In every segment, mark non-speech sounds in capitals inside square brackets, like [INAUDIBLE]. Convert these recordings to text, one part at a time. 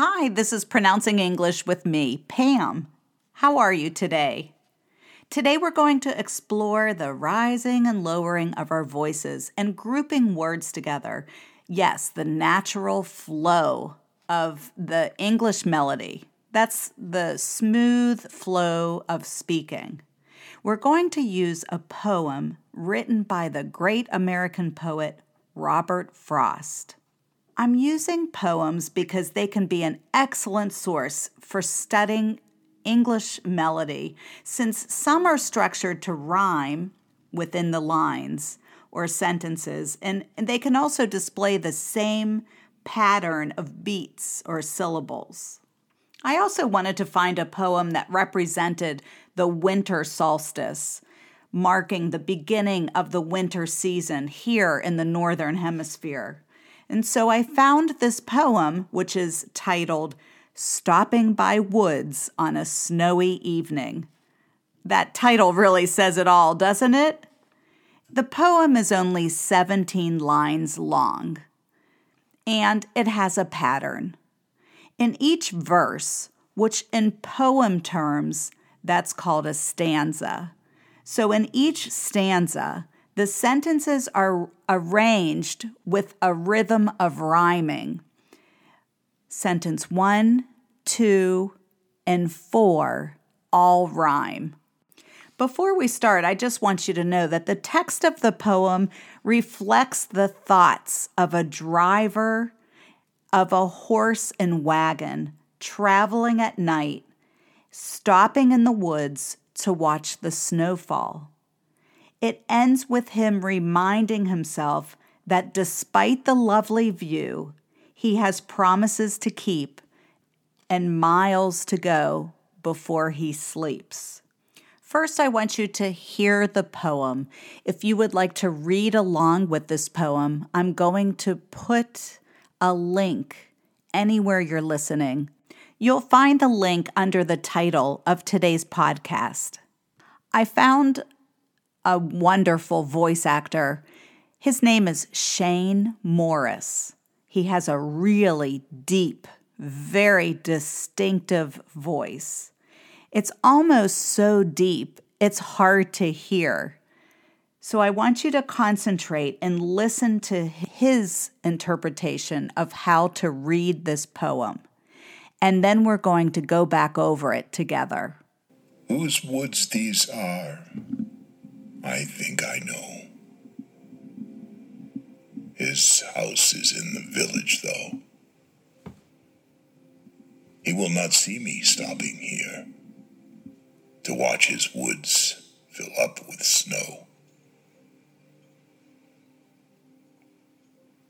Hi, this is Pronouncing English with me, Pam. How are you today? Today we're going to explore the rising and lowering of our voices and grouping words together. Yes, the natural flow of the English melody. That's the smooth flow of speaking. We're going to use a poem written by the great American poet Robert Frost. I'm using poems because they can be an excellent source for studying English melody, since some are structured to rhyme within the lines or sentences, and they can also display the same pattern of beats or syllables. I also wanted to find a poem that represented the winter solstice, marking the beginning of the winter season here in the Northern Hemisphere. And so I found this poem, which is titled Stopping by Woods on a Snowy Evening. That title really says it all, doesn't it? The poem is only 17 lines long, and it has a pattern. In each verse, which in poem terms, that's called a stanza. So in each stanza, the sentences are arranged with a rhythm of rhyming Sentence one, two, and four all rhyme. Before we start, I just want you to know that the text of the poem reflects the thoughts of a driver of a horse and wagon traveling at night, stopping in the woods to watch the snowfall. It ends with him reminding himself that despite the lovely view, he has promises to keep and miles to go before he sleeps. First, I want you to hear the poem. If you would like to read along with this poem, I'm going to put a link anywhere you're listening. You'll find the link under the title of today's podcast. I found a wonderful voice actor. His name is Shane Morris. He has a really deep, very distinctive voice. It's almost so deep, it's hard to hear. So I want you to concentrate and listen to his interpretation of how to read this poem. And then we're going to go back over it together. Whose woods these are, I think I know. His house is in the village, though. He will not see me stopping here to watch his woods fill up with snow.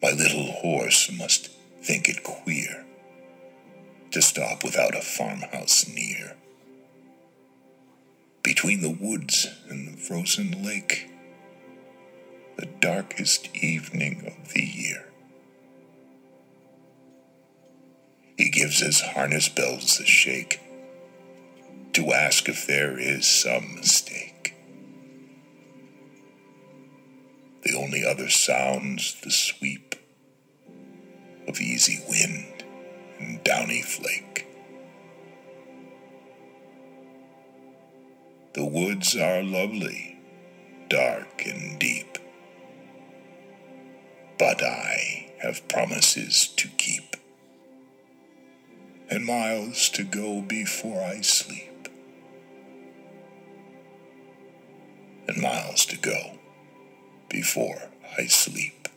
My little horse must think it queer to stop without a farmhouse near. Between the woods and the frozen lake, the darkest evening of the year. He gives his harness bells a shake to ask if there is some mistake. The only other sounds the sweep of easy wind and downy flake. The woods are lovely, dark and deep but I have promises to keep and miles to go before I sleep, and miles to go before I sleep.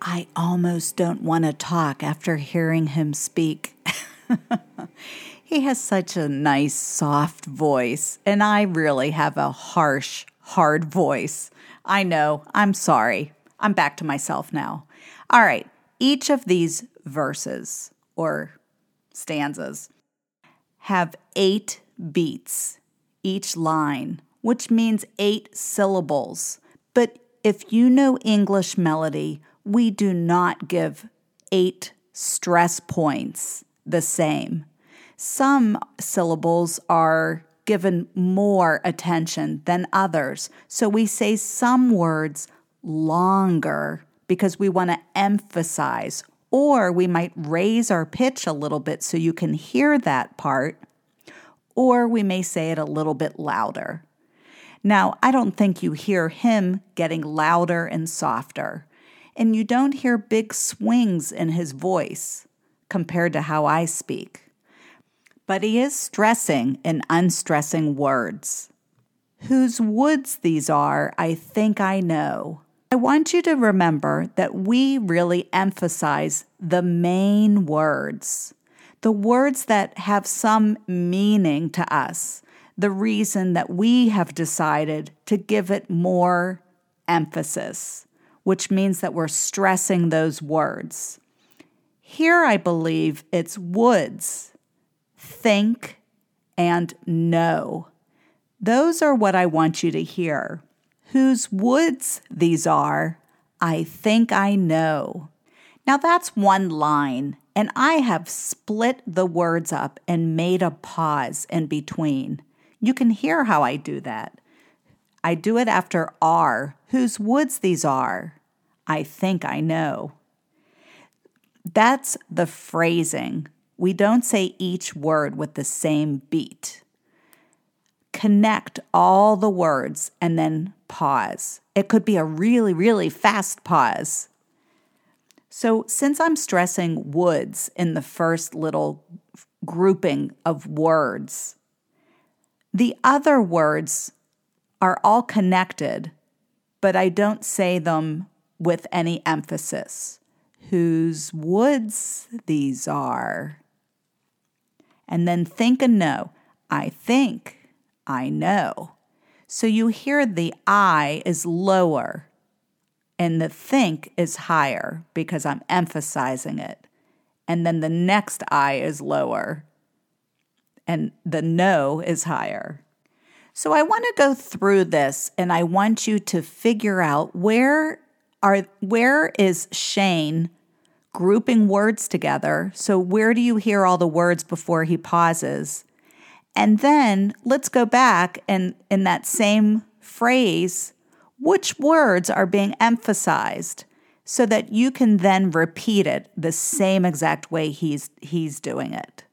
I almost don't want to talk after hearing him speak. [LAUGHS] he has such a nice, soft voice, and I really have a harsh, hard voice. I know. I'm sorry. I'm back to myself now. All right. Each of these verses or stanzas have eight beats, each line, which means eight syllables. But if you know English melody, we do not give eight stress points the same. Some syllables are given more attention than others. So we say some words longer because we want to emphasize Or we might raise our pitch a little bit so you can hear that part. Or we may say it a little bit louder. Now, I don't think you hear him getting louder and softer, and you don't hear big swings in his voice compared to how I speak. But he is stressing in unstressing words. Whose woods these are, I think I know. I want you to remember that we really emphasize the main words, the words that have some meaning to us, the reason that we have decided to give it more emphasis, which means that we're stressing those words. Here, I believe it's woods, think, and know. Those are what I want you to hear. Whose woods these are, I think I know. Now that's one line, and I have split the words up and made a pause in between. You can hear how I do that. I do it after are, whose woods these are. I think I know. That's the phrasing. We don't say each word with the same beat. Connect all the words and then pause. It could be a really, really fast pause. So, since I'm stressing woods in the first little grouping of words, the other words are all connected, but I don't say them with any emphasis. Whose woods these are. And then think and know. I think, I know. So you hear the I is lower and the think is higher because I'm emphasizing it. And then the next I is lower and the no is higher. So I want to go through this and I want you to figure out where are where is Shane grouping words together? So where do you hear all the words before he pauses? And then let's go back and in that same phrase, which words are being emphasized so that you can then repeat it the same exact way he's he's doing it.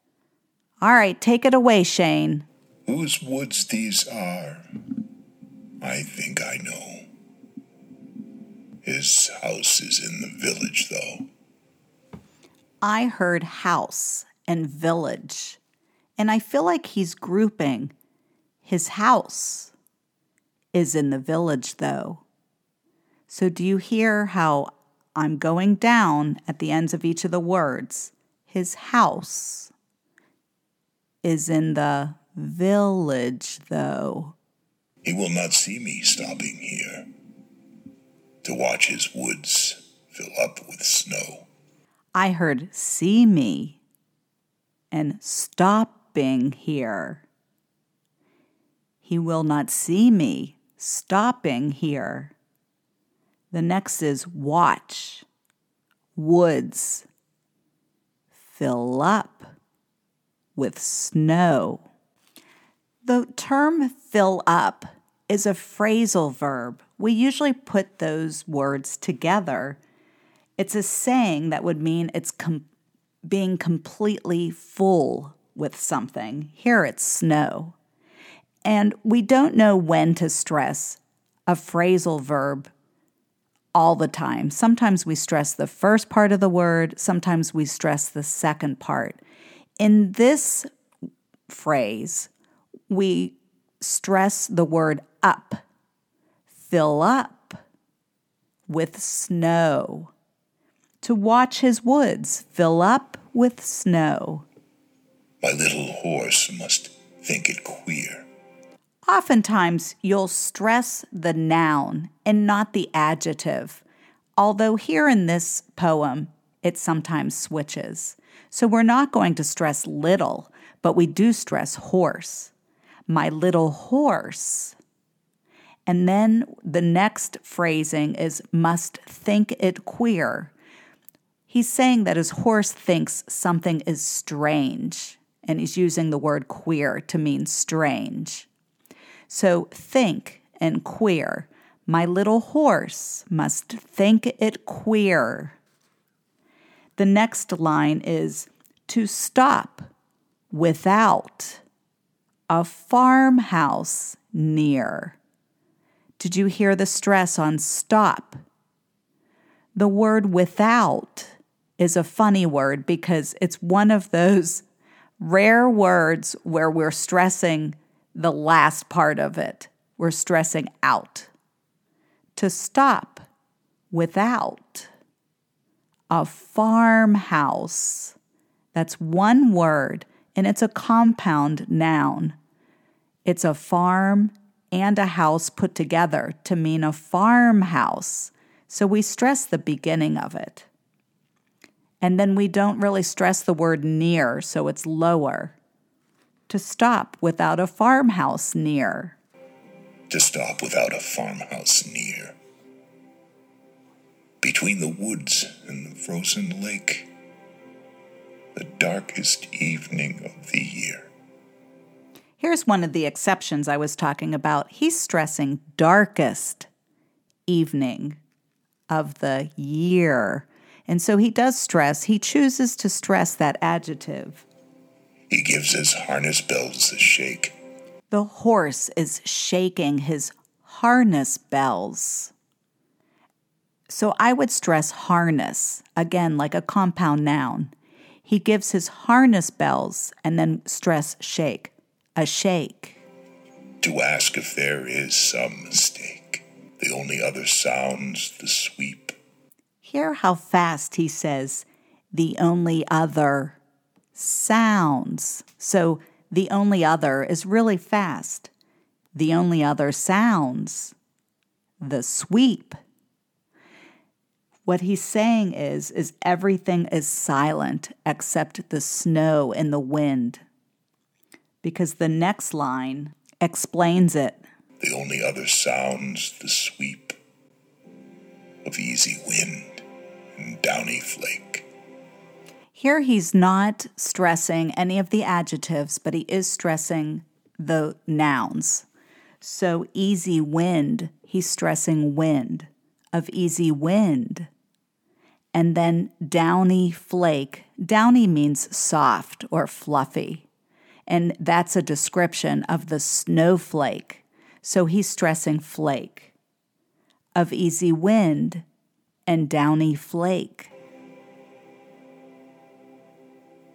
All right, take it away, Shane. Whose woods these are, I think I know. His house is in the village, though. I heard house and village, and I feel like he's grouping his house is in the village, though. So, do you hear how I'm going down at the ends of each of the words? His house is in the village, though. He will not see me stopping here to watch his woods fill up with snow. I heard see me and stopping here. He will not see me stopping here. The next is watch, woods, fill up with snow. The term fill up is a phrasal verb. We usually put those words together. It's a saying that would mean it's com- being completely full with something. Here it's snow. And we don't know when to stress a phrasal verb all the time. Sometimes we stress the first part of the word, sometimes we stress the second part. In this phrase, we stress the word up, fill up with snow. To watch his woods fill up with snow. My little horse must think it queer. Oftentimes, you'll stress the noun and not the adjective, although here in this poem, it sometimes switches. So we're not going to stress little, but we do stress horse my little horse. And then the next phrasing is must think it queer. He's saying that his horse thinks something is strange, and he's using the word queer to mean strange. So think and queer. My little horse must think it queer. The next line is to stop without a farmhouse near. Did you hear the stress on stop? The word without is a funny word because it's one of those rare words where we're stressing the last part of it. We're stressing out. To stop without a farmhouse. That's one word and it's a compound noun. It's a farm and a house put together to mean a farmhouse. So we stress the beginning of it. And then we don't really stress the word near, so it's lower. To stop without a farmhouse near. To stop without a farmhouse near. Between the woods and the frozen lake the darkest evening of the year. Here's one of the exceptions I was talking about. He's stressing darkest evening of the year. And so he does stress, he chooses to stress that adjective. He gives his harness bells a shake. The horse is shaking his harness bells. So I would stress harness, again, like a compound noun. He gives his harness bells and then stress shake, a shake. To ask if there is some mistake. The only other sounds the sweep. Hear how fast he says, the only other sounds. So the only other is really fast. The only other sounds, the sweep. What he's saying is is everything is silent except the snow and the wind. Because the next line explains it. The only other sounds the sweep of easy wind downy flake. Here he's not stressing any of the adjectives, but he is stressing the nouns. So easy wind, he's stressing wind of easy wind. And then downy flake. Downy means soft or fluffy. And that's a description of the snowflake. So he's stressing flake. Of easy wind and downy flake.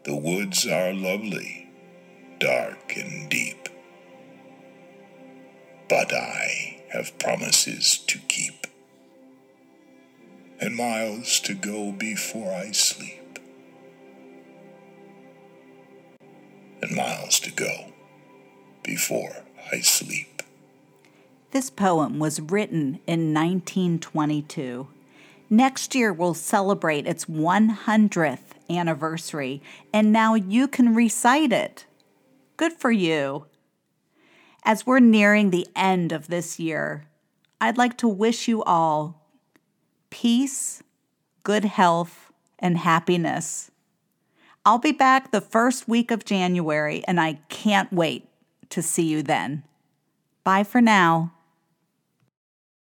The woods are lovely, dark and deep. But I have promises to keep and miles to go before I sleep. And miles to go before I sleep. This poem was written in 1922. Next year, we'll celebrate its 100th anniversary, and now you can recite it. Good for you. As we're nearing the end of this year, I'd like to wish you all peace, good health, and happiness. I'll be back the first week of January, and I can't wait to see you then. Bye for now.